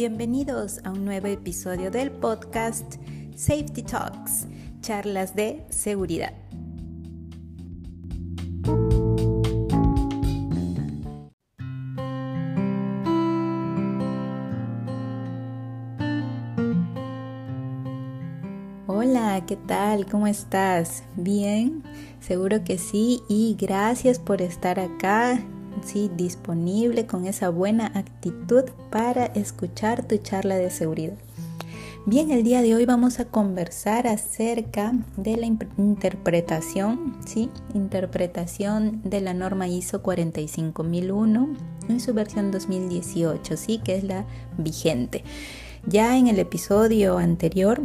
Bienvenidos a un nuevo episodio del podcast Safety Talks, charlas de seguridad. Hola, ¿qué tal? ¿Cómo estás? ¿Bien? Seguro que sí y gracias por estar acá ¿sí? disponible con esa buena actitud para escuchar tu charla de seguridad. Bien, el día de hoy vamos a conversar acerca de la interpretación, ¿sí? Interpretación de la norma ISO 45001 en su versión 2018, ¿sí? Que es la vigente. Ya en el episodio anterior,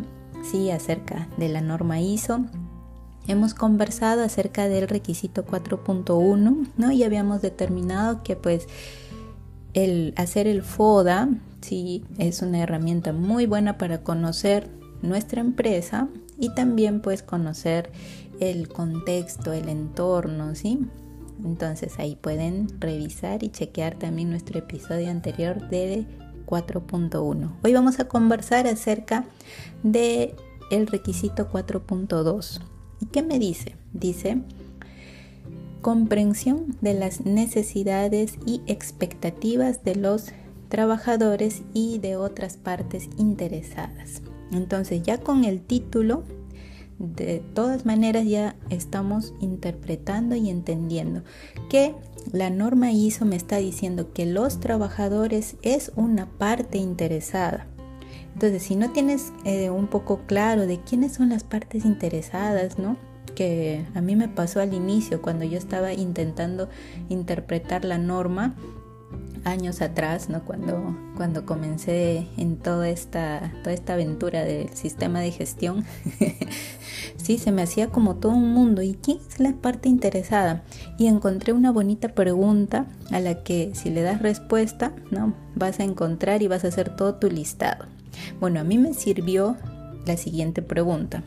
sí, acerca de la norma ISO, Hemos conversado acerca del requisito 4.1, ¿no? Y habíamos determinado que pues el hacer el FODA, sí, es una herramienta muy buena para conocer nuestra empresa y también pues conocer el contexto, el entorno, ¿sí? Entonces ahí pueden revisar y chequear también nuestro episodio anterior de 4.1. Hoy vamos a conversar acerca de el requisito 4.2. ¿Y qué me dice? Dice comprensión de las necesidades y expectativas de los trabajadores y de otras partes interesadas. Entonces ya con el título, de todas maneras ya estamos interpretando y entendiendo que la norma ISO me está diciendo que los trabajadores es una parte interesada entonces, si no tienes eh, un poco claro de quiénes son las partes interesadas, ¿no? Que a mí me pasó al inicio cuando yo estaba intentando interpretar la norma años atrás, ¿no? Cuando, cuando comencé en toda esta, toda esta aventura del sistema de gestión, sí, se me hacía como todo un mundo. ¿Y quién es la parte interesada? Y encontré una bonita pregunta a la que si le das respuesta, ¿no? Vas a encontrar y vas a hacer todo tu listado. Bueno, a mí me sirvió la siguiente pregunta.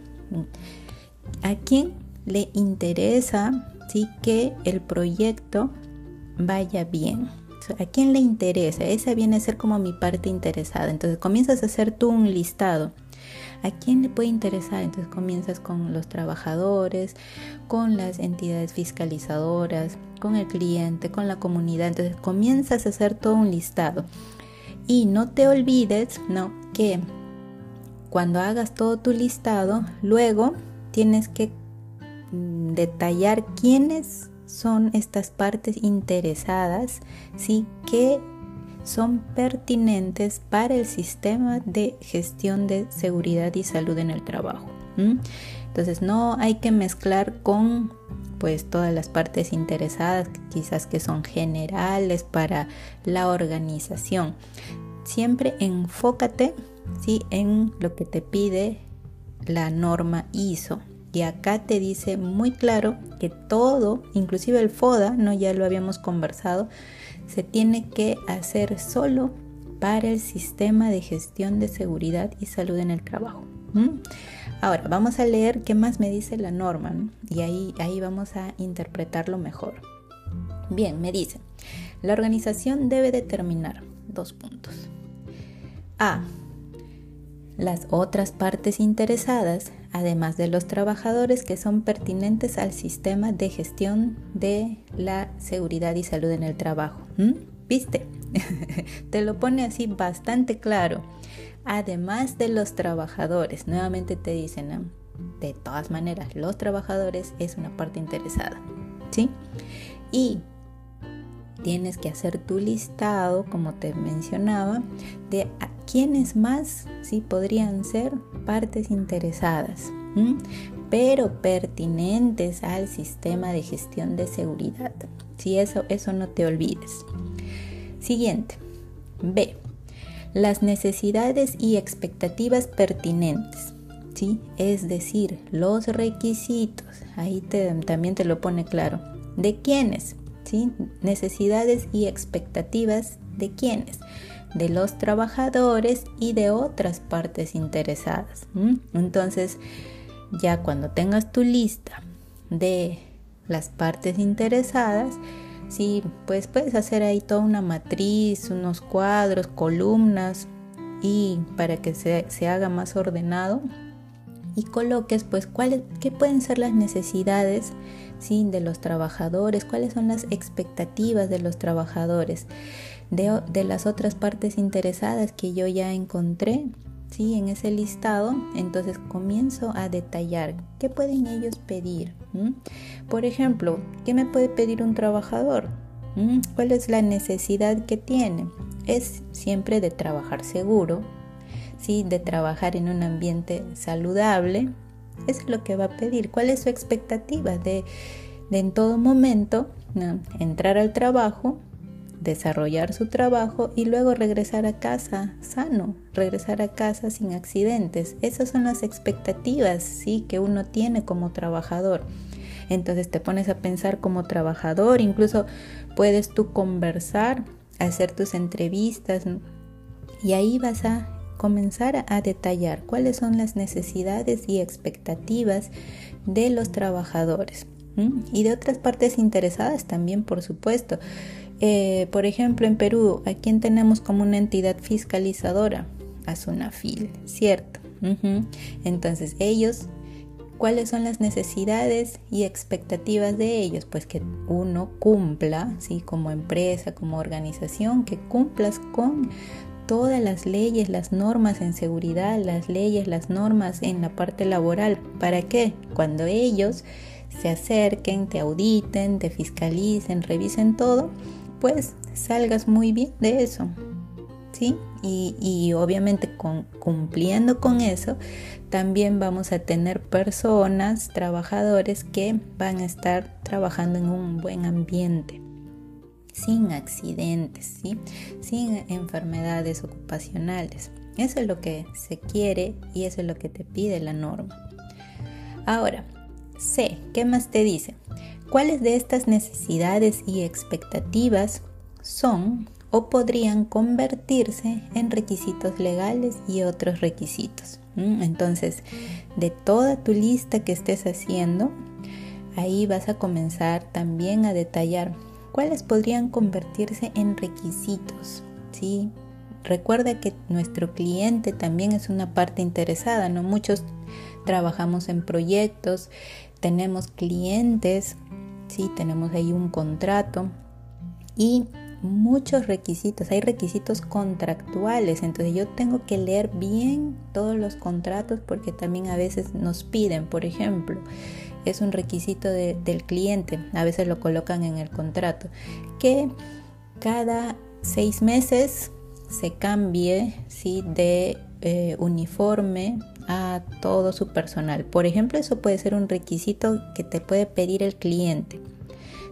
¿A quién le interesa sí, que el proyecto vaya bien? ¿A quién le interesa? Esa viene a ser como mi parte interesada. Entonces comienzas a hacer tú un listado. ¿A quién le puede interesar? Entonces comienzas con los trabajadores, con las entidades fiscalizadoras, con el cliente, con la comunidad. Entonces comienzas a hacer todo un listado. Y no te olvides, no, que cuando hagas todo tu listado, luego tienes que mm, detallar quiénes son estas partes interesadas, ¿sí? que son pertinentes para el sistema de gestión de seguridad y salud en el trabajo. Entonces no hay que mezclar con pues todas las partes interesadas, quizás que son generales para la organización. Siempre enfócate ¿sí? en lo que te pide la norma ISO. Y acá te dice muy claro que todo, inclusive el FODA, no ya lo habíamos conversado, se tiene que hacer solo para el sistema de gestión de seguridad y salud en el trabajo. Ahora, vamos a leer qué más me dice la norma y ahí, ahí vamos a interpretarlo mejor. Bien, me dice, la organización debe determinar dos puntos. A. Las otras partes interesadas, además de los trabajadores que son pertinentes al sistema de gestión de la seguridad y salud en el trabajo. ¿Viste? Te lo pone así bastante claro además de los trabajadores. Nuevamente te dicen, de todas maneras, los trabajadores es una parte interesada. ¿Sí? Y tienes que hacer tu listado, como te mencionaba, de quiénes más sí podrían ser partes interesadas, pero pertinentes al sistema de gestión de seguridad. Si eso, eso no te olvides. Siguiente. B las necesidades y expectativas pertinentes. ¿sí? Es decir, los requisitos, ahí también te lo pone claro. ¿De quiénes? ¿sí? Necesidades y expectativas de quiénes? De los trabajadores y de otras partes interesadas. Entonces, ya cuando tengas tu lista de las partes interesadas, Sí, pues puedes hacer ahí toda una matriz, unos cuadros, columnas, y para que se, se haga más ordenado y coloques pues cuáles qué pueden ser las necesidades ¿sí? de los trabajadores, cuáles son las expectativas de los trabajadores, de, de las otras partes interesadas que yo ya encontré ¿sí? en ese listado, entonces comienzo a detallar qué pueden ellos pedir. Por ejemplo, ¿qué me puede pedir un trabajador? ¿Cuál es la necesidad que tiene? Es siempre de trabajar seguro, ¿sí? de trabajar en un ambiente saludable. Es lo que va a pedir. ¿Cuál es su expectativa? De, de en todo momento entrar al trabajo, desarrollar su trabajo y luego regresar a casa sano, regresar a casa sin accidentes. Esas son las expectativas ¿sí? que uno tiene como trabajador. Entonces te pones a pensar como trabajador, incluso puedes tú conversar, hacer tus entrevistas y ahí vas a comenzar a detallar cuáles son las necesidades y expectativas de los trabajadores y de otras partes interesadas también, por supuesto. Eh, por ejemplo, en Perú, ¿a quién tenemos como una entidad fiscalizadora? A SUNAFIL, ¿cierto? Entonces, ellos, ¿cuáles son las necesidades y expectativas de ellos? Pues que uno cumpla, ¿sí? Como empresa, como organización, que cumplas con todas las leyes, las normas en seguridad, las leyes, las normas en la parte laboral. ¿Para qué? Cuando ellos se acerquen, te auditen, te fiscalicen, revisen todo, pues salgas muy bien de eso. ¿Sí? Y, obviamente cumpliendo con eso, también vamos a tener personas, trabajadores que van a estar trabajando en un buen ambiente, sin accidentes, ¿sí? sin enfermedades ocupacionales. Eso es lo que se quiere y eso es lo que te pide la norma. Ahora, C, ¿qué más te dice? ¿Cuáles de estas necesidades y expectativas son o podrían convertirse en requisitos legales y otros requisitos? Entonces, de toda tu lista que estés haciendo, ahí vas a comenzar también a detallar cuáles podrían convertirse en requisitos. ¿sí? Recuerda que nuestro cliente también es una parte interesada, ¿no? Muchos trabajamos en proyectos, tenemos clientes ¿sí? Tenemos ahí un contrato y muchos requisitos, hay requisitos contractuales, entonces yo tengo que leer bien todos los contratos porque también a veces nos piden, por ejemplo, es un requisito del cliente, a veces lo colocan en el contrato, que cada seis meses se cambie ¿sí? de eh, uniforme a todo su personal. Por ejemplo, eso puede ser un requisito que te puede pedir el cliente.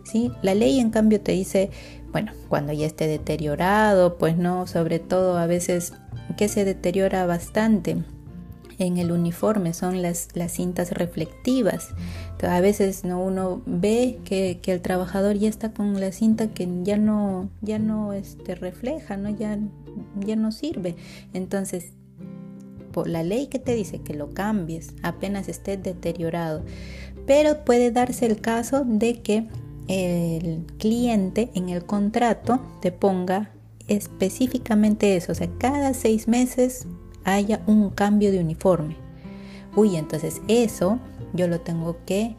¿Sí? La ley en cambio te dice, bueno, cuando ya esté deteriorado, pues no, sobre todo a veces que se deteriora bastante en el uniforme son las, las cintas reflectivas. a veces ¿no? uno ve que, el trabajador ya está con la cinta que ya no, ya no este, refleja, ¿no? Ya, ya no sirve. Entonces la ley que te dice que lo cambies apenas esté deteriorado. Pero puede darse el caso de que el cliente en el contrato te ponga específicamente eso, o sea, cada seis meses haya un cambio de uniforme. Uy, entonces eso yo lo tengo que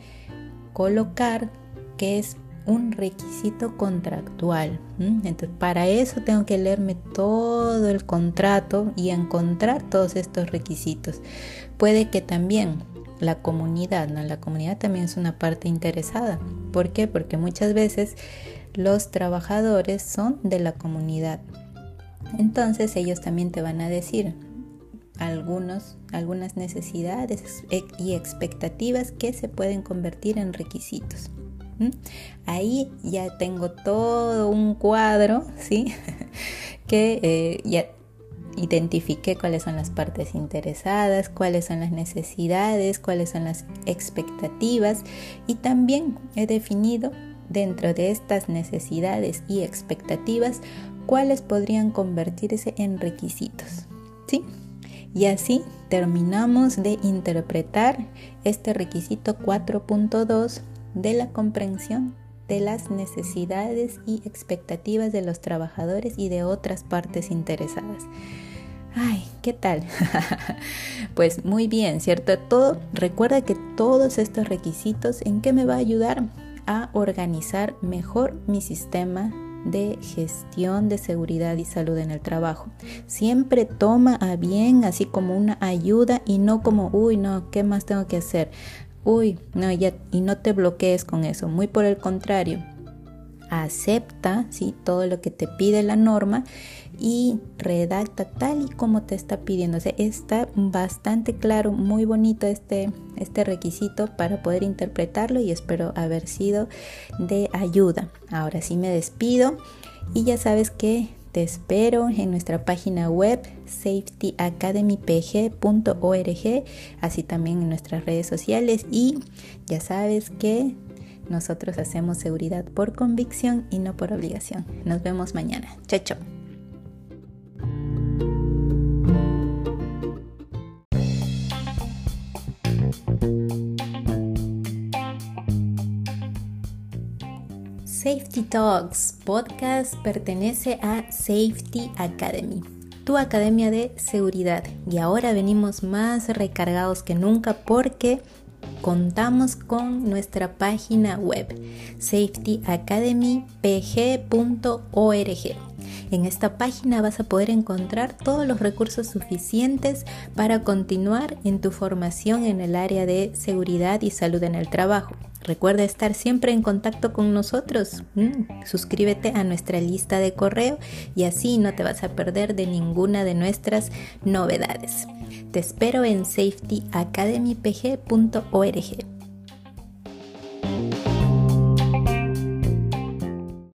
colocar que es un requisito contractual. Entonces, para eso tengo que leerme todo el contrato y encontrar todos estos requisitos. Puede que también la comunidad, ¿no? La comunidad también es una parte interesada. ¿Por qué? Porque muchas veces los trabajadores son de la comunidad. Entonces ellos también te van a decir algunos, algunas necesidades y expectativas que se pueden convertir en requisitos. Ahí ya tengo todo un cuadro, ¿sí? que eh, ya identifiqué cuáles son las partes interesadas, cuáles son las necesidades, cuáles son las expectativas y también he definido dentro de estas necesidades y expectativas cuáles podrían convertirse en requisitos. ¿Sí? Y así terminamos de interpretar este requisito 4.2 de la comprensión de las necesidades y expectativas de los trabajadores y de otras partes interesadas. Ay, ¿qué tal? pues muy bien, ¿cierto? Todo, recuerda que todos estos requisitos, ¿en qué me va a ayudar? A organizar mejor mi sistema de gestión de seguridad y salud en el trabajo. Siempre toma a bien así como una ayuda y no como, uy, no, ¿qué más tengo que hacer? Uy, no, ya, y no te bloquees con eso. Muy por el contrario, acepta ¿sí? todo lo que te pide la norma y redacta tal y como te está pidiendo. está bastante claro, muy bonito este, este requisito para poder interpretarlo y espero haber sido de ayuda. Ahora sí me despido y ya sabes que te espero en nuestra página web safetyacademypg.org, así también en nuestras redes sociales y ya sabes que nosotros hacemos seguridad por convicción y no por obligación. Nos vemos mañana. Chao, chao. Safety Talks podcast pertenece a Safety Academy, tu academia de seguridad. Y ahora venimos más recargados que nunca porque contamos con nuestra página web safetyacademypg.org. En esta página vas a poder encontrar todos los recursos suficientes para continuar en tu formación en el área de seguridad y salud en el trabajo. Recuerda estar siempre en contacto con nosotros. Mm, suscríbete a nuestra lista de correo y así no te vas a perder de ninguna de nuestras novedades. Te espero en safetyacademypg.org.